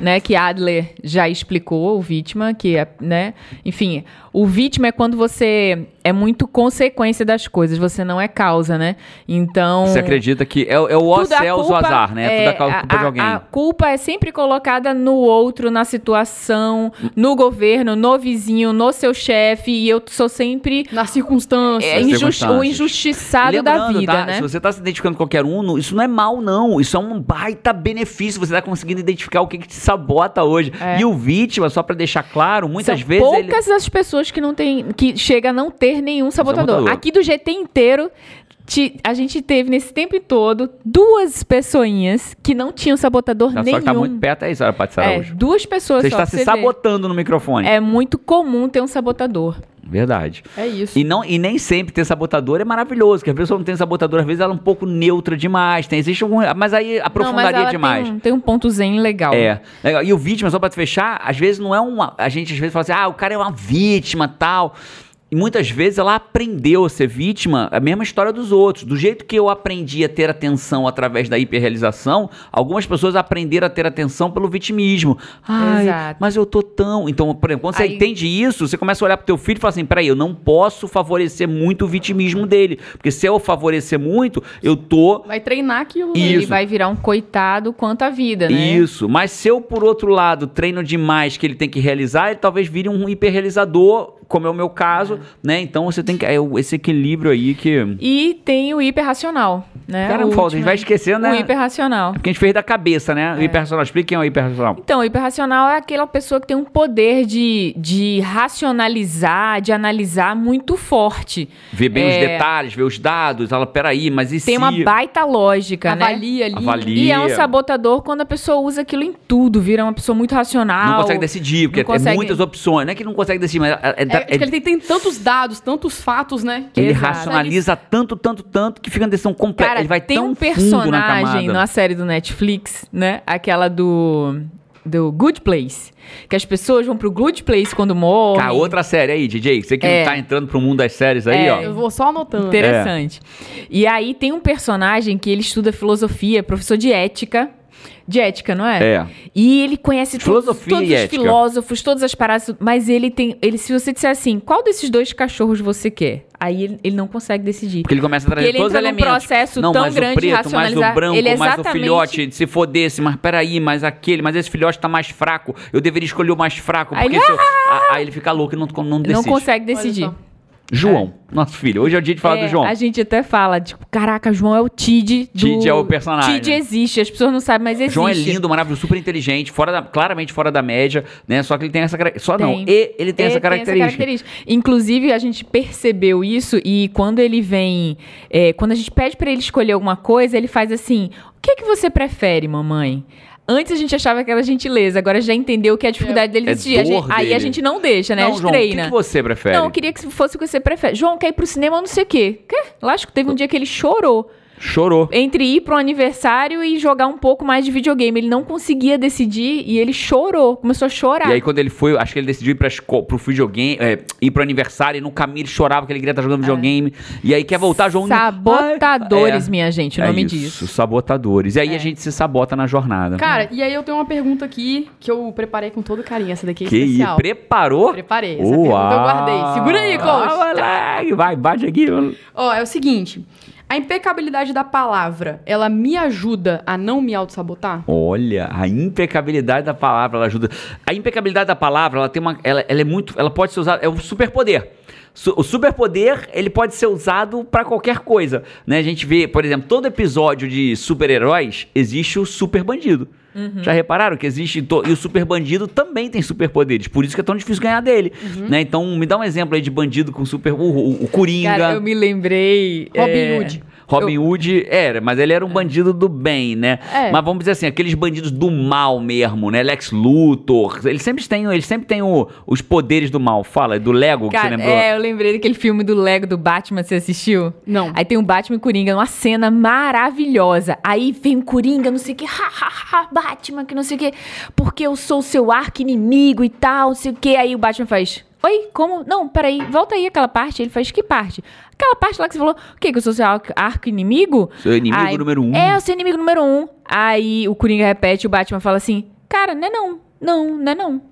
Né, que Adler já explicou, o vítima, que é, né, enfim, o vítima é quando você é muito consequência das coisas, você não é causa, né? Então, Você acredita que é, é o ó a céus, o azar, né? é- Tudo a causa- culpa de a- alguém. A culpa é sempre colocada no outro, na situação, no governo, no vizinho, no seu chefe, e eu sou sempre Nas circunstâncias. é, injusti- o injustiçado da vida, tá? né? Se você tá se identificando com qualquer um, isso não é mal, não. Isso é um baita benefício. Você tá conseguindo identificar o que, que te sabota hoje. É. E o vítima, só pra deixar claro, muitas São vezes ele. poucas as pessoas que não tem, que chega a não ter nenhum sabotador. Sabotador. Aqui do GT inteiro, ti- a gente teve nesse tempo todo duas pessoinhas que não tinham sabotador Já nenhum. só que tá muito perto aí, Sara Paty é, duas pessoas Você só, está se sabotando no microfone. É muito comum ter um sabotador. Verdade. É isso. E, não, e nem sempre ter sabotador é maravilhoso, porque a pessoa não tem sabotador, às vezes ela é um pouco neutra demais. Tem, existe algum. Mas aí não, mas aprofundaria ela demais. Tem um, tem um ponto zen legal. É. Legal. E o vítima, só pra te fechar, às vezes não é uma. A gente às vezes fala assim, ah, o cara é uma vítima tal. E muitas vezes ela aprendeu a ser vítima, a mesma história dos outros. Do jeito que eu aprendi a ter atenção através da hiperrealização, algumas pessoas aprenderam a ter atenção pelo vitimismo. Ai, Exato. mas eu tô tão. Então, por exemplo, quando você Aí- entende isso, você começa a olhar pro teu filho e fala assim: peraí, eu não posso favorecer muito o vitimismo dele. Porque se eu favorecer muito, eu tô Vai treinar aquilo. Isso. Ele vai virar um coitado quanto a vida, né? Isso, mas se eu, por outro lado, treino demais que ele tem que realizar, ele talvez vire um hiperrealizador, como é o meu caso, né? Então você tem que. É o- esse equilíbrio aí que. E tem o hiperracional, né? Cara, O não falta, a gente vai esquecendo, O né? hiperracional. Porque a gente fez da cabeça, né? O hiperracional. Explica quem é o hiperracional. Então, o hiperracional é aquela pessoa que tem um poder de, de racionalizar, de analisar muito forte. Vê bem os É. detalhes, vê os dados, ela, peraí, mas e se. Tem uma baita lógica, né? Avalia ali. Avalia. E é um sabotador quando a pessoa usa aquilo em tudo, vira uma pessoa muito racional. Não consegue decidir, porque não consegue- é muitas opções. Não é que não consegue decidir, mas é, é- É, é- que ele tem, tem tantos dados, tantos fatos, né? que ele ele racionaliza tanto, tanto, tanto que fica uma decisão completa. Cara, ele vai tem tão um na personagem na série do Netflix, né? Aquela do do Good Place, que as pessoas vão pro Good Place quando morrem. Cara, outra série aí, DJ. Você que É. não tá entrando pro mundo das séries aí, É. ó. Eu vou só anotando. Interessante. E aí tem um personagem que ele estuda filosofia, é professor de ética. De ética, não é? É. E ele conhece todos, Filosofia todos e os ética. filósofos, todas as paradas, mas ele tem. Ele, se você disser assim, qual desses dois cachorros você quer? Aí ele, ele não consegue decidir. Porque ele começa a trazer ele todos os entra num elementos. processo não, tão mas grande o de preto, mais o racionalizar. branco, Ele mais o exatamente- filhote, se for desse, mas peraí, mas aquele, mas esse filhote tá mais fraco. Eu deveria escolher o mais fraco. Aí Porque ele, se eu- Ah, aí ele fica louco e não, não Não decide. consegue decidir. João, nosso filho. Hoje é o dia de falar É, do João. A gente até fala, tipo, caraca, João é o Tid do... Tid é o personagem. Tid existe, as pessoas não sabem, mas existe. João é lindo, maravilhoso, super inteligente, fora da- claramente fora da média, né? Só que ele tem essa só não, Tem. e ele tem essa característica. característica. Inclusive, a gente percebeu isso e quando ele vem. é, quando a gente pede pra ele escolher alguma coisa, ele faz assim: o que, que você prefere, mamãe? Antes a gente achava que era gentileza, agora já entendeu que a dificuldade dele É existia. A gente- dor aí a dele. gente não deixa, né? a Não, gente João, o que, treina. que você prefere? Não, eu queria que fosse o que você prefere. João quer ir pro cinema, não sei o quê. Quê? Lógico que teve um dia que ele chorou Chorou. entre ir pro aniversário e jogar um pouco mais de videogame. Ele não conseguia decidir e ele chorou, começou a chorar. E aí, quando ele foi, acho que ele decidiu ir pra pro videogame, é, ir pro aniversário, e no caminho ele chorava que ele queria estar jogando videogame. E aí quer voltar, João. Sabotadores, Ai, é. minha gente, o É nome isso, disso. sabotadores. E aí a gente se sabota na jornada. Cara, e aí eu tenho uma pergunta aqui que eu preparei com todo carinho. Essa daqui é que isso? especial. Preparou? Preparei. Essa pergunta eu guardei. Segura aí, coach. Ah, moleque, vai, bate aqui. Ó, é o seguinte. A impecabilidade da palavra, ela me ajuda a não me auto-sabotar? Olha, a impecabilidade da palavra, ela ajuda. A impecabilidade da palavra, ela tem uma. Ela, ela é muito. Ela pode ser usada. É um superpoder. Su- O superpoder, ele pode ser usado pra qualquer coisa. Né? A gente vê, por exemplo, todo episódio de super-heróis existe o super bandido. Já repararam que existe. to- E o super bandido também tem superpoderes. Por isso que é tão difícil ganhar dele. Né? Então, me dá um exemplo aí de bandido com super. O, o, o Coringa. Cara, eu me lembrei. Robin é, Hood. Robin Hood era, mas ele era um bandido do bem, né? É. Mas vamos dizer assim, aqueles bandidos do mal mesmo, né? Lex Luthor, eles sempre têm, eles sempre têm o- os poderes do mal. Fala, do Lego que você Cara, lembrou? é, eu lembrei daquele filme do Lego do Batman, você assistiu? Não. Aí tem o Batman e o Coringa, uma cena maravilhosa. Aí vem o Coringa, não sei o que, ha, ha, ha, Batman, que não sei o que, porque eu sou o seu arco-inimigo e tal, não sei o que. Aí o Batman faz, oi, como? Não, peraí, volta aí aquela parte. Ele faz, que parte? Aquela parte lá que você falou, o quê, que eu sou seu arco- arco-inimigo? Seu inimigo Aí, número um. É, o seu inimigo número um. Aí o Coringa repete, o Batman fala assim, cara, não é não, não, não é não.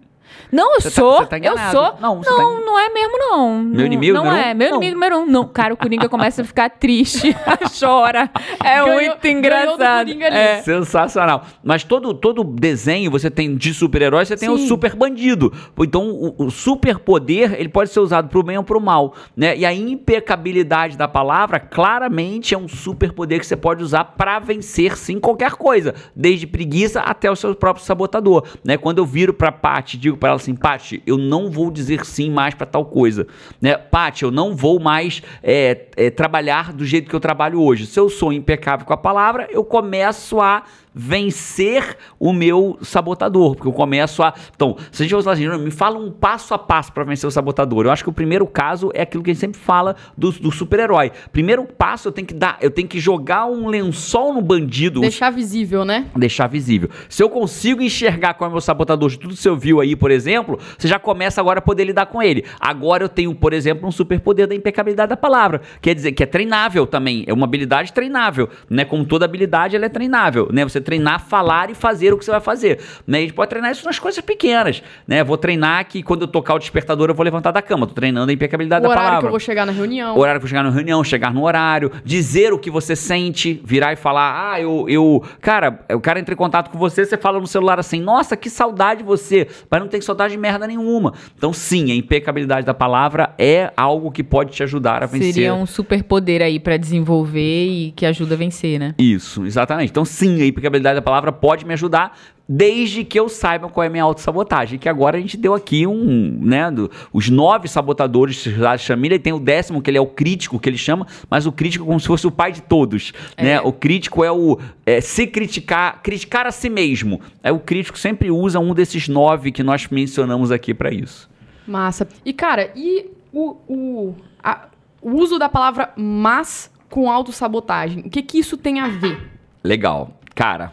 Não, eu Você tá- sou, você tá eu sou. Não, Não, você tá não, é mesmo, não. Meu Não- inimigo Não número é, meu Não. inimigo número um. Não, cara, o Coringa começa a ficar triste, chora. É Ganhou- muito engraçado. É. Sensacional. Mas todo, todo desenho você tem de super-herói, você tem o Sim. super bandido. Então, o, o superpoder, ele pode ser usado pro bem ou pro mal, né? E a impecabilidade da palavra, claramente é um superpoder que você pode usar pra vencer sim qualquer coisa, desde preguiça até o seu próprio sabotador, né? Quando eu viro pra Paty, digo pra ela assim, Paty, eu não vou dizer sim mais pra tal coisa, né? Paty, eu não vou mais é, é, trabalhar do jeito que eu trabalho hoje. Se eu sou impecável com a palavra, eu começo a vencer o meu sabotador, porque eu começo a. Então, se a gente fosse assim, me fala um passo a passo para vencer o sabotador. Eu acho que o primeiro caso é aquilo que a gente sempre fala do, do super-herói. Primeiro passo eu tenho que dar, eu tenho que jogar um lençol no bandido, Deixar visível, né? deixar visível. Se eu consigo enxergar qual é o meu sabotador de tudo que você viu aí, por exemplo, você já começa agora a poder lidar com ele. Agora eu tenho, por exemplo, um superpoder da impecabilidade da palavra. Quer dizer, que é treinável também. É uma habilidade treinável, né? Como toda habilidade, ela é treinável, né? Você treinar, falar e fazer o que você vai fazer. Né? A gente pode treinar isso nas coisas pequenas, né? Vou treinar que quando eu tocar o despertador eu vou levantar da cama. Tô treinando a impecabilidade o da horário palavra. que eu vou chegar na reunião. O horário que eu chegar na reunião, chegar no horário, dizer o que você sente, virar e falar, ah, eu, eu. Cara, o cara entra em contato com você, você fala no celular assim, nossa, que saudade de você. Mas não tem saudade de merda nenhuma. Então, sim, a impecabilidade da palavra é algo que pode te ajudar a vencer. Seria um superpoder aí pra desenvolver e que ajuda a vencer, né? Isso, exatamente. Então, sim, a impecabilidade da palavra pode me ajudar, desde que eu saiba qual é a minha autossabotagem. Que agora a gente deu aqui um, né, do- os nove sabotadores da família, e tem o décimo, que ele é o crítico, que ele chama, mas o crítico é como se fosse o pai de todos, né? O crítico é o é, se criticar, criticar a si mesmo. É o crítico sempre usa um desses nove que nós mencionamos aqui para isso. Massa. E, cara, e o, o, a- o uso da palavra mas com autossabotagem? O que que isso tem a ver? Legal. Cara,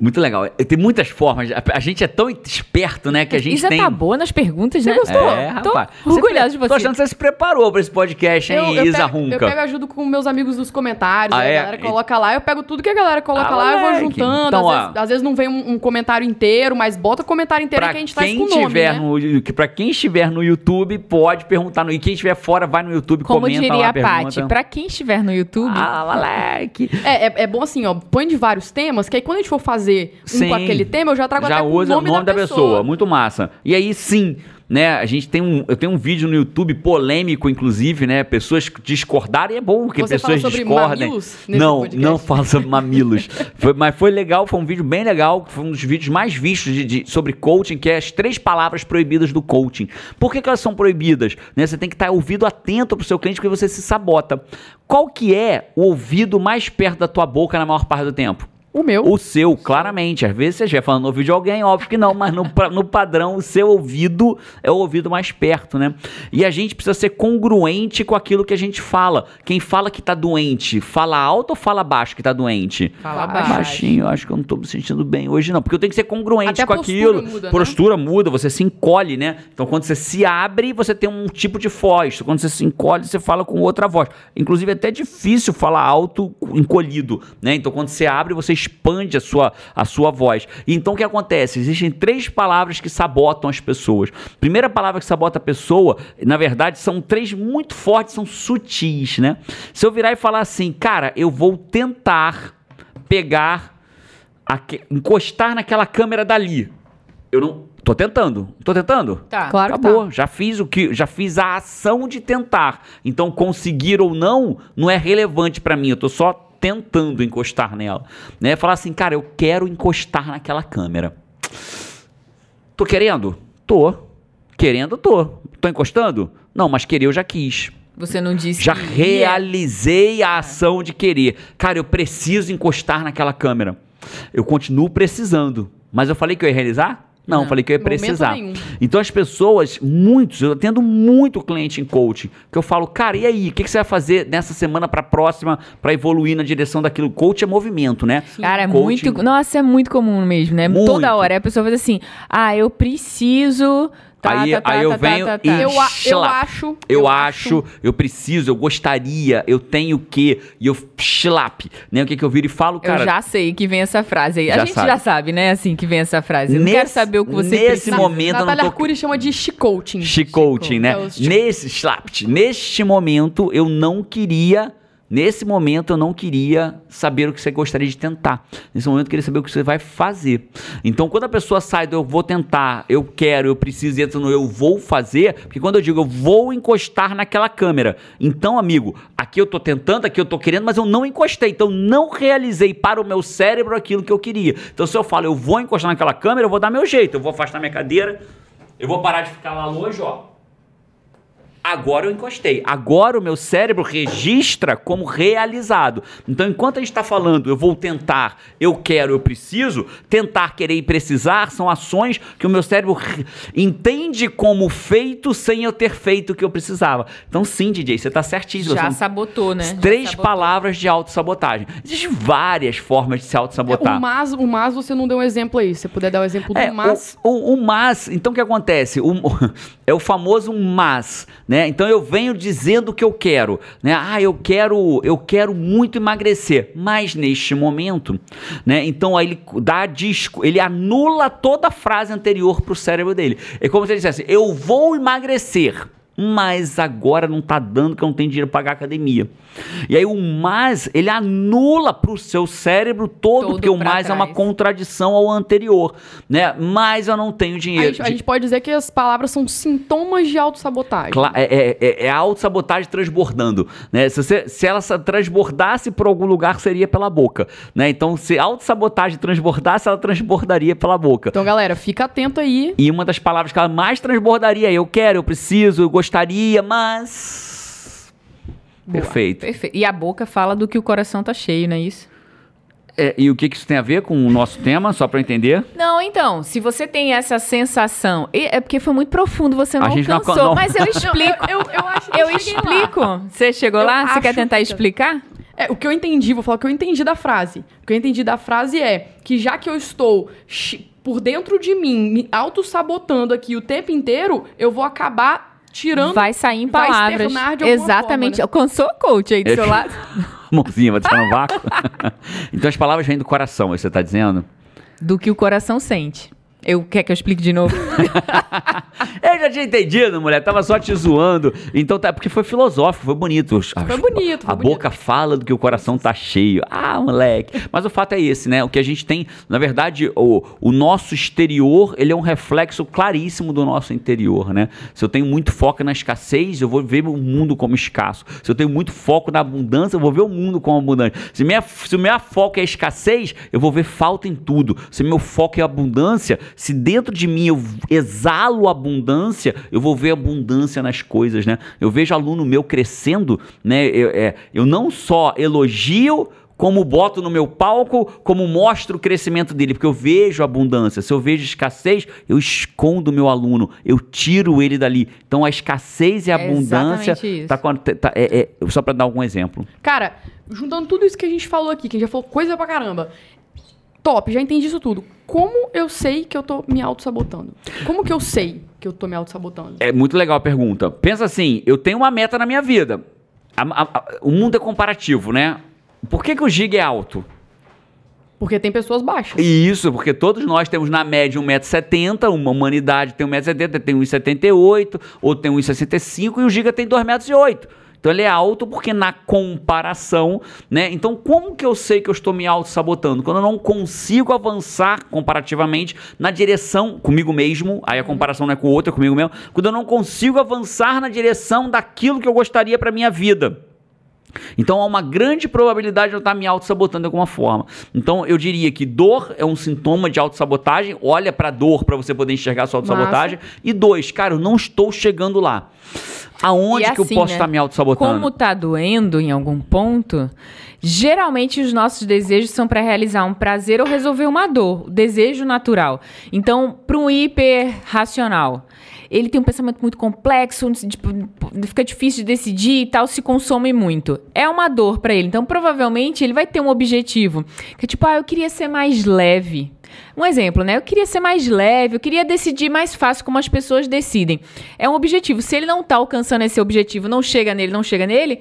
Muito legal. Tem muitas formas. A, gente é tão esperto, né? Que a gente Isa tem. tá boa nas perguntas, né? gostou? É, Tô rapaz. orgulhosa de Tô você. achando que você se preparou pra esse podcast, hein, eu, Isa pego, eu Runca? pego ajuda com meus amigos dos comentários, Ah, aí é? a galera coloca lá, eu pego tudo que a galera coloca Ah, lá, eu vou juntando. Então, às, ó. vezes, às vezes não vem um, um comentário inteiro, mas bota o comentário inteiro que a gente faz quem com o nome, tiver né? no, que- pra quem estiver no YouTube, pode perguntar no. E quem estiver fora, vai no YouTube, Como comenta diria lá, a Paty, pergunta. pra quem estiver no YouTube, Ah, moleque. É, é, é bom assim, ó, põe de vários temas, que aí quando a gente for fazer um Sim. com aquele tema, eu já trago Já até com usa o nome, da, pessoa. Muito massa. E aí, sim, né? A gente tem um. Eu tenho um vídeo no YouTube polêmico, inclusive, né? Pessoas discordarem. É bom que Você fala pessoas sobre discordem. mamilos nesse não, podcast? não falo sobre mamilos. Foi- mas foi legal, foi um vídeo bem legal. Foi um dos vídeos mais vistos de, de- sobre coaching, que é as três palavras proibidas do coaching. Por que, que elas são proibidas? Né? Você tem que estar ouvido atento pro seu cliente, porque você se sabota. Qual que é o ouvido mais perto da tua boca na maior parte do tempo? O meu. O seu, claramente. Às vezes você estiver falando no ouvido de alguém, óbvio que não, mas no, no padrão, o seu ouvido é o ouvido mais perto, né? E a gente precisa ser congruente com aquilo que a gente fala. Quem fala que tá doente, fala alto ou fala baixo que tá doente? fala Baixo. Baixinho, eu acho que eu não tô me sentindo bem hoje, não. Porque eu tenho que ser congruente Até a com postura aquilo. muda, né? postura muda, você se encolhe, né? Então quando você se abre, você tem um tipo de voz. Quando você se encolhe, você fala com outra voz. Inclusive, é até difícil falar alto encolhido, né? Então quando você abre, você expande a sua, a sua voz. E então o que acontece? Existem três palavras que sabotam as pessoas. Primeira palavra que sabota a pessoa, na verdade, são três muito fortes, são sutis, né? Se eu virar e falar assim, cara, eu vou tentar pegar aque- encostar naquela câmera dali. Eu não tô tentando. Tô tentando? Tá. Claro que Acabou. tá. Já fiz o que, já fiz a ação de tentar. Então conseguir ou não não é relevante pra mim. Eu tô só tentando encostar nela, né? Falar assim, cara, eu quero encostar naquela câmera. Tô querendo? Tô. Querendo, tô. Tô encostando? Não, mas querer eu já quis. Você não disse Já realizei a ação de querer. Cara, eu preciso encostar naquela câmera. Eu continuo precisando. Mas eu falei que eu ia realizar? Não, Não, eu falei que eu ia precisar. nenhum. Então as pessoas, muitos, eu atendo muito cliente em coaching, que eu falo, cara, e aí, o que, que você vai fazer nessa semana pra próxima pra evoluir na direção daquilo? Coach é movimento, né? Cara, é Coaching- muito. Nossa, é muito comum mesmo, né? Muito. Toda hora. A pessoa faz assim: ah, eu preciso. Tá, Aí- tá, tá, aí eu tá, venho tá, tá, e- tá. Eu, a- eu Schlap. acho. Eu, acho, eu preciso, eu gostaria, eu tenho que, e eu schlap, né? O que que eu viro e falo, cara? eu já sei que vem essa frase aí. A gente sabe. já sabe, né? Assim que vem essa frase. Eu não Nesse- quero saber o que você nesse precisa. momento- eu não Natália tô- Arcuri chama de chicoaching. Chicoaching, né? É Nesse slapt, neste momento eu não queria, nesse momento eu não queria saber o que você gostaria de tentar. Nesse momento eu queria saber o que você vai fazer. Então quando a pessoa sai do eu vou tentar, eu quero, eu preciso entra no eu vou fazer, porque quando eu digo eu vou encostar naquela câmera, então amigo, aqui eu tô tentando, aqui eu tô querendo, mas eu não encostei, então não realizei para o meu cérebro aquilo que eu queria. Então se eu falo eu vou encostar naquela câmera, eu vou dar meu jeito, eu vou afastar minha cadeira, eu vou parar de ficar lá longe, ó. Agora eu encostei. Agora o meu cérebro registra como realizado. Então, enquanto a gente está falando, eu vou tentar, eu quero, eu preciso, tentar, querer e precisar são ações que o meu cérebro re- entende como feito sem eu ter feito o que eu precisava. Então, sim, DJ, você está certíssimo. Já sabotou, né? Três sabotou. palavras de autossabotagem. Existem várias formas de se autossabotar. O mas, o mas você não deu um exemplo aí. Se você puder dar o exemplo do É, mas. O, o, o mas, então o que acontece? O, é o famoso mas, né? Então eu venho dizendo o que eu quero, né? Ah, eu quero, eu quero muito emagrecer, mas neste momento, né? Então aí ele dá disco, ele anula toda a frase anterior pro cérebro dele. É como se ele dissesse: "Eu vou emagrecer" mas agora não tá dando que eu não tenho dinheiro para pagar a academia. E aí o mas, ele anula pro seu cérebro todo, Todo porque o mais é uma trás. contradição ao anterior, né? Mas eu não tenho A dinheiro. gente, a gente pode dizer que as palavras são sintomas de autossabotagem. Cla- É, é, é, é a autossabotagem transbordando, né? Se, você- se ela transbordasse por algum lugar, seria pela boca, né? Então, se a autossabotagem transbordasse, ela transbordaria pela boca. Então, galera, fica atento aí. E uma das palavras que ela mais transbordaria é eu quero, eu preciso, eu gostaria, mas... Boa. Perfeito. Perfeito. E a boca fala do que o coração tá cheio, não é isso? É, e o que, que isso tem a ver com o nosso tema, só para eu entender? Não, então, se você tem essa sensação. É porque foi muito profundo, você não A gente não- alcançou, não- mas eu explico. Eu, eu acho que eu cheguei lá. explico. Você chegou Eu lá? Você quer tentar que- explicar? É, o que eu entendi, vou falar o que eu entendi da frase. O que eu entendi da frase é que já que eu estou por dentro de mim, me auto-sabotando aqui o tempo inteiro, eu vou acabar tirando. Vai sair em vai palavras. alguma Exatamente. forma, Alcançou a coach aí do É. seu lado. Mãozinha, vai deixar no vácuo. então as palavras vêm do coração, você tá dizendo? Do que o coração sente. Eu quer que eu explique de novo? Eu já tinha entendido, mulher. Tava só te zoando. Então tá, porque foi filosófico, foi bonito. Foi bonito, foi A bonito. boca fala do que o coração tá cheio. Ah, moleque. Mas o fato é esse, né? O que a gente tem, na verdade, o, o nosso exterior, ele é um reflexo claríssimo do nosso interior, né? Se eu tenho muito foco na escassez, eu vou ver o mundo como escasso. Se eu tenho muito foco na abundância, eu vou ver o mundo como abundante. Se minha, se o meu foco é escassez, eu vou ver falta em tudo. Se meu foco é abundância, se dentro de mim eu exalo abundância, eu vou ver abundância nas coisas, né? Eu vejo aluno meu crescendo, né? Eu, é, eu não só elogio, como boto no meu palco, como mostro o crescimento dele, porque eu vejo abundância. Se eu vejo escassez, eu escondo o meu aluno, eu tiro ele dali. Então a escassez e a É abundância tá, a- tá- é- é- só para dar algum exemplo. Cara, juntando tudo isso que a gente falou aqui, que a gente já falou coisa pra caramba. Top, já entendi isso tudo. Como eu sei que eu tô me auto-sabotando? Como que eu sei que eu tô me auto-sabotando? É muito legal a pergunta. Pensa assim, eu tenho uma meta na minha vida. A- a- a- o mundo é comparativo, né? Por que, que o giga é alto? Porque tem pessoas baixas. Isso, porque todos nós temos na média 1,70m, uma humanidade tem 1,70m, tem 1,78m, ou tem 1,65m, e o Giga tem 2,08m. Então ele é alto porque na comparação, né? Então como que eu sei que eu estou me auto-sabotando? Quando eu não consigo avançar comparativamente na direção comigo mesmo, aí a comparação não é com o outro, é comigo mesmo. Quando eu não consigo avançar na direção daquilo que eu gostaria para minha vida. Então há uma grande probabilidade de eu estar me auto-sabotando de alguma forma. Então eu diria que dor é um sintoma de autossabotagem. Olha pra dor pra você poder enxergar a sua autossabotagem. E dois, cara, eu não estou chegando lá. Aonde E que eu assim, posso né? estar me auto-sabotando? Como tá doendo em algum ponto, geralmente os nossos desejos são para realizar um prazer ou resolver uma dor, o desejo natural. Então, para um hiper racional, ele tem um pensamento muito complexo, tipo, fica difícil de decidir e tal, se consome muito. É uma dor para ele. Então, provavelmente, ele vai ter um objetivo, que é tipo, ah, eu queria ser mais leve. Um exemplo, né? Eu queria ser mais leve, eu queria decidir mais fácil como as pessoas decidem. É um objetivo. Se ele não tá alcançando esse objetivo, não chega nele, não chega nele,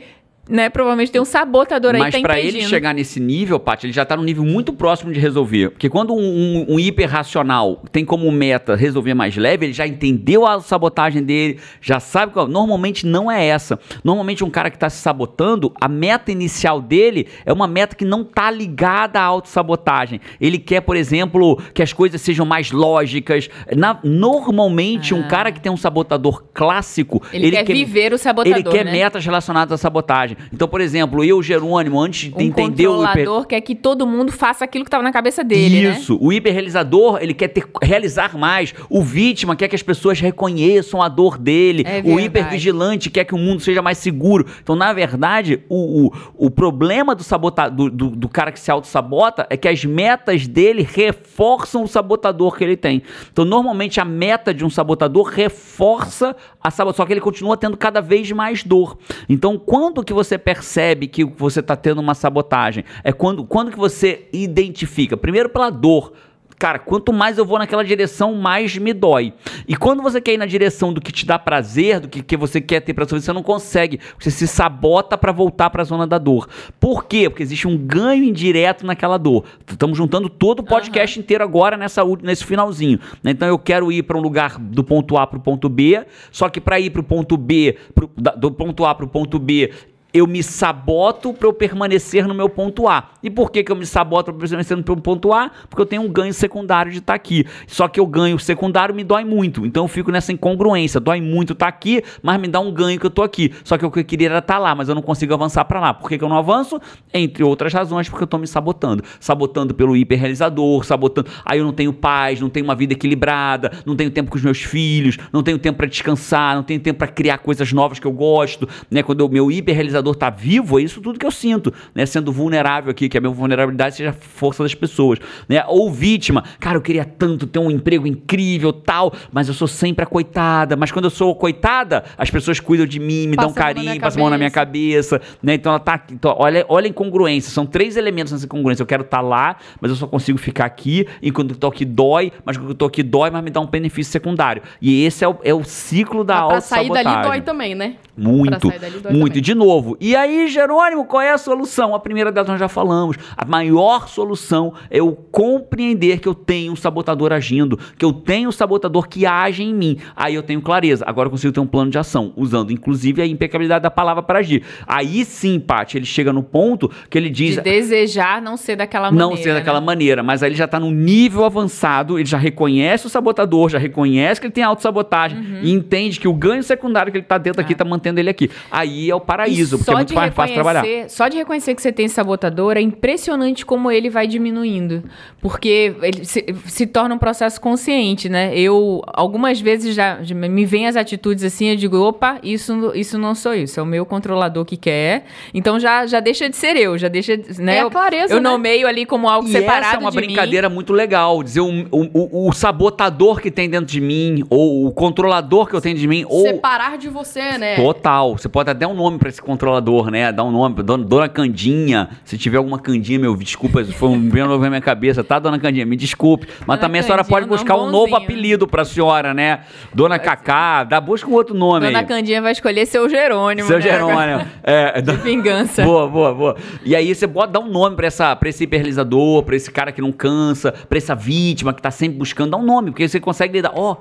né? Provavelmente tem um sabotador aí Mas tá pra ele chegar nesse nível, Paty, ele já tá num nível muito próximo de resolver. Porque quando um, um, um hiperracional tem como meta resolver mais leve, ele já entendeu a sabotagem dele, já sabe que normalmente não é essa. Normalmente um cara que tá se sabotando, a meta inicial dele é uma meta que não tá ligada à autossabotagem. Ele quer, por exemplo, que as coisas sejam mais lógicas. Na- normalmente, um cara que tem um sabotador clássico, Ah. Ele, quer, viver o sabotador, ele quer né? metas relacionadas à sabotagem. Então, por exemplo, eu, Jerônimo, antes de um entender o hiper... controlador quer que todo mundo faça aquilo que tava na cabeça dele, né? Isso, o hiperrealizador, ele quer ter, realizar mais. O vítima quer que as pessoas reconheçam a dor dele. É o hipervigilante quer que o mundo seja mais seguro. Então, na verdade, o, o, o problema do, sabota, do, do, do cara que se auto-sabota é que as metas dele reforçam o sabotador que ele tem. Então, normalmente, a meta de um sabotador reforça a sabotagem, só que ele continua tendo cada vez mais dor. Então, quando que você percebe que você está tendo uma sabotagem? É quando, quando que você identifica? Primeiro pela dor. Cara, quanto mais eu vou naquela direção, mais me dói. E quando você quer ir na direção do que te dá prazer, do que, que você quer ter pra sua vida, você não consegue. Você se sabota pra voltar pra zona da dor. Por quê? Porque existe um ganho indireto naquela dor. Estamos juntando todo o podcast inteiro agora nessa, nesse finalzinho. né? Então eu quero ir pra um lugar do ponto A pro ponto B, só que pra ir pro ponto B, pro- do ponto A pro ponto B, eu me saboto para eu permanecer no meu ponto A. E por que, que eu me saboto para permanecer no meu ponto A? Porque eu tenho um ganho secundário de estar aqui. Só que o ganho secundário me dói muito. Então eu fico nessa incongruência. Dói muito estar aqui, mas me dá um ganho que eu tô aqui. Só que o que eu queria era estar lá, mas eu não consigo avançar para lá. Por que, que eu não avanço? Entre outras razões, porque eu tô me sabotando. Sabotando pelo hiperrealizador, sabotando. Aí eu não tenho paz, não tenho uma vida equilibrada, não tenho tempo com os meus filhos, não tenho tempo para descansar, não tenho tempo para criar coisas novas que eu gosto, né? Quando o meu hiperrealizador hiperrealizador tá vivo, é isso tudo que eu sinto, né? Sendo vulnerável aqui, que a minha vulnerabilidade seja a força das pessoas, né? Ou vítima, cara, eu queria tanto ter um emprego incrível, tal, mas eu sou sempre a coitada, mas quando eu sou coitada, as pessoas cuidam de mim, me Passa dão carinho, passam a mão na minha cabeça, né? Então ela tá, então, olha, olha a incongruência, são três elementos nessa incongruência. Eu quero estar lá, mas eu só consigo ficar aqui, enquanto eu tô aqui dói, mas quando eu tô aqui dói, mas me dá um benefício secundário. E esse é o, é o ciclo da Mas pra sair dali dói também, né? Muito, Pra sair dali dói muito. também. E de novo. E aí, Jerônimo, qual é a solução? A primeira delas nós já falamos. A maior solução é eu compreender que eu tenho um sabotador agindo, que eu tenho um sabotador que age em mim. Aí eu tenho clareza. Agora eu consigo ter um plano de ação, usando inclusive a impecabilidade da palavra para agir. Aí sim, Paty, ele chega no ponto que ele diz. De desejar não ser daquela maneira. Não ser daquela né? maneira, mas aí ele já está num nível avançado, ele já reconhece o sabotador, já reconhece que ele tem autossabotagem Uhum. e entende que o ganho secundário que ele está dentro aqui está mantendo ele aqui. Aí é o paraíso, E porque é muito de mais fácil trabalhar. reconhecer- Só de reconhecer que você tem sabotador é impressionante como ele vai diminuindo. Porque ele se, se torna um processo consciente, né? Eu, algumas vezes, já, me vêm as atitudes assim, eu digo, opa, isso, isso não sou eu, isso é o meu controlador que quer. Então já, já deixa de ser eu, já deixa, de- né? É a Eu- clareza, Eu né? nomeio ali como algo E separado essa é uma de mim. brincadeira muito legal, dizer o, o- o- o sabotador que tem dentro de mim, ou o controlador que eu tenho de mim, ou Separar de você, né? Total. Você pode dar até um nome pra esse controlador, né? Dar um nome. Dona, Dona Candinha. Se tiver alguma Candinha, meu, desculpa, foi um bem novo na minha cabeça, tá, Dona Candinha? Me desculpe. Mas Dona também a senhora pode é um buscar um novo bonzinho. apelido pra senhora, né? Dona Cacá, dá, busca um outro nome Dona aí. Candinha vai escolher seu Jerônimo. Seu né? Jerônimo. É, De vingança. Boa, boa, boa. E aí você pode dar um nome pra, essa, pra esse hiperrealizador, pra esse cara que não cansa, pra essa vítima que tá sempre buscando, dá um nome, porque você consegue lidar. Ó.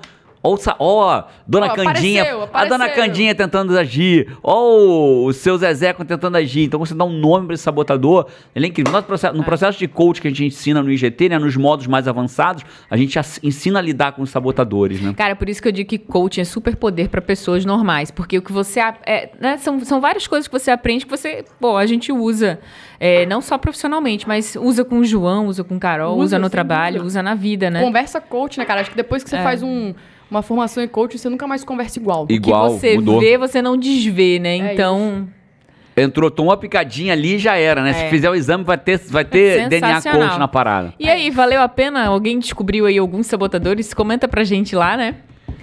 Ó, ó, Dona Ó, Candinha, apareceu, a Dona apareceu. Candinha tentando agir, ó, o seu Zezé tentando agir. Então você dá um nome pra esse sabotador, ele é incrível. No processo, no processo de coach que a gente ensina no IGT, né, nos modos mais avançados, a gente ensina a lidar com os sabotadores, né? Cara, por isso que eu digo que coaching é super poder para pessoas normais. Porque o que você. É, né, são, são várias coisas que você aprende que você. Pô, a gente usa. é, não só profissionalmente, mas usa com o João, usa com o Carol, usa, Usa, no trabalho, dúvida. usa na vida, né? Conversa coach, né, cara? Acho que depois que você É. faz um- uma formação em coach, você nunca mais conversa igual. E- Igual, que você mudou. vê, você não desvê, né? É então. Entrou, tomou uma picadinha ali e já era, né? Se É. fizer o exame, vai ter, vai ter DNA Sensacional. coach na parada. E aí, valeu a pena? Alguém descobriu aí alguns sabotadores? Comenta pra gente lá, né?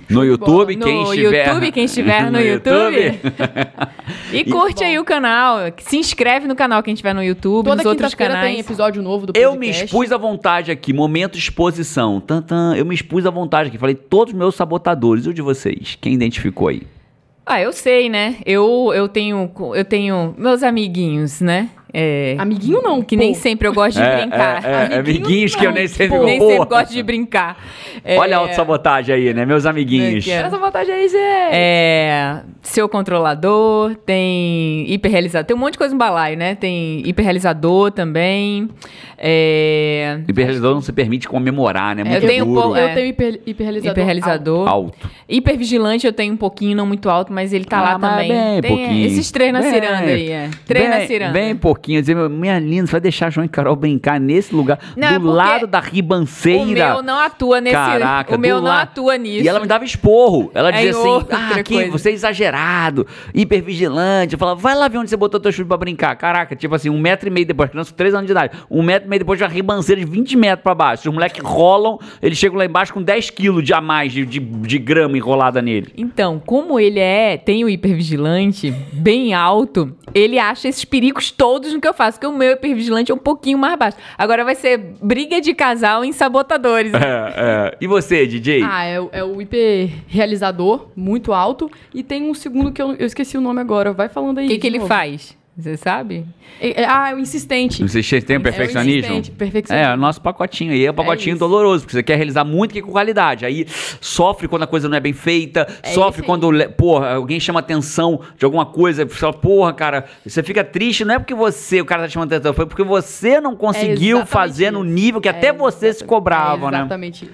No YouTube, no quem estiver. YouTube, quem estiver no, YouTube. e curte aí o canal. Se inscreve no canal quem estiver no YouTube, Toda nos outros canais. tem episódio novo do Eu podcast. me expus à vontade aqui, momento exposição. Tantan, eu me expus à vontade aqui. Falei todos os meus sabotadores. E o de vocês? Quem identificou aí? Ah, eu sei, né? Eu, eu tenho eu tenho meus amiguinhos, né? É, Amiguinho não, que pô. nem sempre eu gosto de brincar. É, é, é, Amiguinhos amiguinhos que eu não, nem sempre pô. Nem Pô, sempre gosto de brincar. É, Olha a autossabotagem aí, né? Meus amiguinhos. É- Essa vantagem aí, gente. É, seu controlador, tem hiperrealizador, tem um monte de coisa no balaio, né? Tem hiperrealizador também. É, Hiperrealizador não se permite comemorar, né? Eu Muito tenho um duro. Eu é. tenho hiper, hiperrealizador. hiperrealizador. Alto. Hipervigilante eu tenho um pouquinho, não muito alto, mas ele tá Ah, lá mas também. bem tem pouquinho. esses três na Bem- ciranda aí, é. Três na bem, ciranda. Bem pouquinho. Dizer, minha linda, você vai deixar João e Carol brincar nesse lugar, Não, do lado da O ribanceira. meu não atua nesse. Caraca, o meu não la- atua nisso. E ela me dava esporro. Ela É dizia assim: Ah, aqui, coisa. você é exagerado, hipervigilante. Eu falava, vai lá ver onde você botou teu chute pra brincar. Caraca, tipo assim, um metro e meio depois, criança três anos de idade, um metro e meio depois de uma ribanceira de 20 metros pra baixo. Os moleques rolam, eles chegam lá embaixo com 10 quilos de a mais de, de, de grama enrolada nele. Então, como ele é, tem o hipervigilante bem alto, ele acha esses perigos todos no que eu faço, porque o meu hipervigilante é um pouquinho mais baixo. Agora vai ser briga de casal em sabotadores. É, é. E você, DJ? Ah, é, o- é o hiperrealizador, muito alto. E tem um segundo que eu, eu esqueci o nome agora. Vai falando aí. O que, que ele faz? Você sabe? É- é- ah, é o insistente. Vocês têm o perfeccionismo? insistente, perfeccionismo. É, o nosso pacotinho aí é um pacotinho isso. doloroso, porque você quer realizar muito que com qualidade. Aí sofre quando a coisa não é bem feita, É sofre quando, porra, alguém chama atenção de alguma coisa, você fala, porra, cara, você fica triste, não é porque você, o cara tá chamando atenção, foi porque você não conseguiu fazer no isso. nível que até É você se cobrava, é né? Exatamente isso.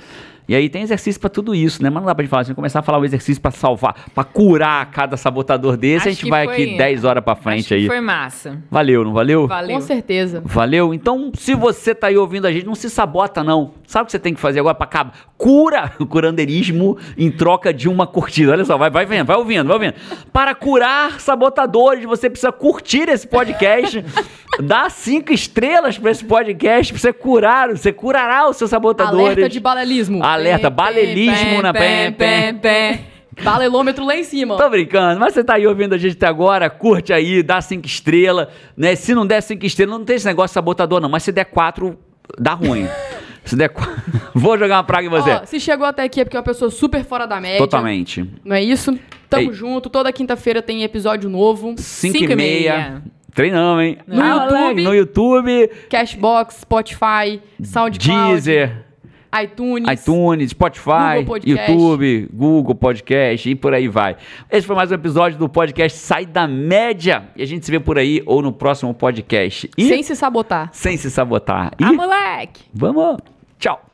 E aí tem exercício pra tudo isso, né? Mas não dá pra gente falar assim, começar a falar o exercício pra salvar, pra curar cada sabotador desse, a Acho gente que vai foi- aqui 10 horas pra frente Acho que aí. Foi massa. Valeu, não valeu? Valeu. Com certeza. Valeu? Então, se você tá aí ouvindo a gente, não se sabota, não. Sabe o que você tem que fazer agora pra acabar? Cura o curandeirismo em troca de uma curtida. Olha só, vai, vai vendo, vai ouvindo, vai ouvindo. Para curar sabotadores, você precisa curtir esse podcast, dar cinco estrelas pra esse podcast, pra você curar, você curará os seus sabotadores. Alerta de balelismo. Alerta, Pem, balelismo pem, na pem, pem. pé. Balelômetro lá em cima. Tô brincando, mas você tá aí ouvindo a gente até agora, curte aí, dá cinco estrelas, né? Se não der cinco estrelas, não tem esse negócio sabotador, não. Mas se der quatro, dá ruim. se der quatro. Vou jogar uma praga em você. Ó, se chegou até aqui é porque é uma pessoa super fora da média. Totalmente. Não é isso? Tamo Ei. junto. Toda quinta-feira tem episódio novo. Cinco, Cinco e e meia. meia. Treinamos, hein? No Ah, YouTube. No YouTube, Cashbox, Spotify, SoundCloud, Deezer, iTunes. iTunes, Spotify, Google. YouTube, Google Podcast e por aí vai. Esse foi mais um episódio do podcast Sai da Média. E a gente se vê por aí ou no próximo podcast. E Sem se sabotar. sem se sabotar. E Ah, moleque. vamos. Tchau.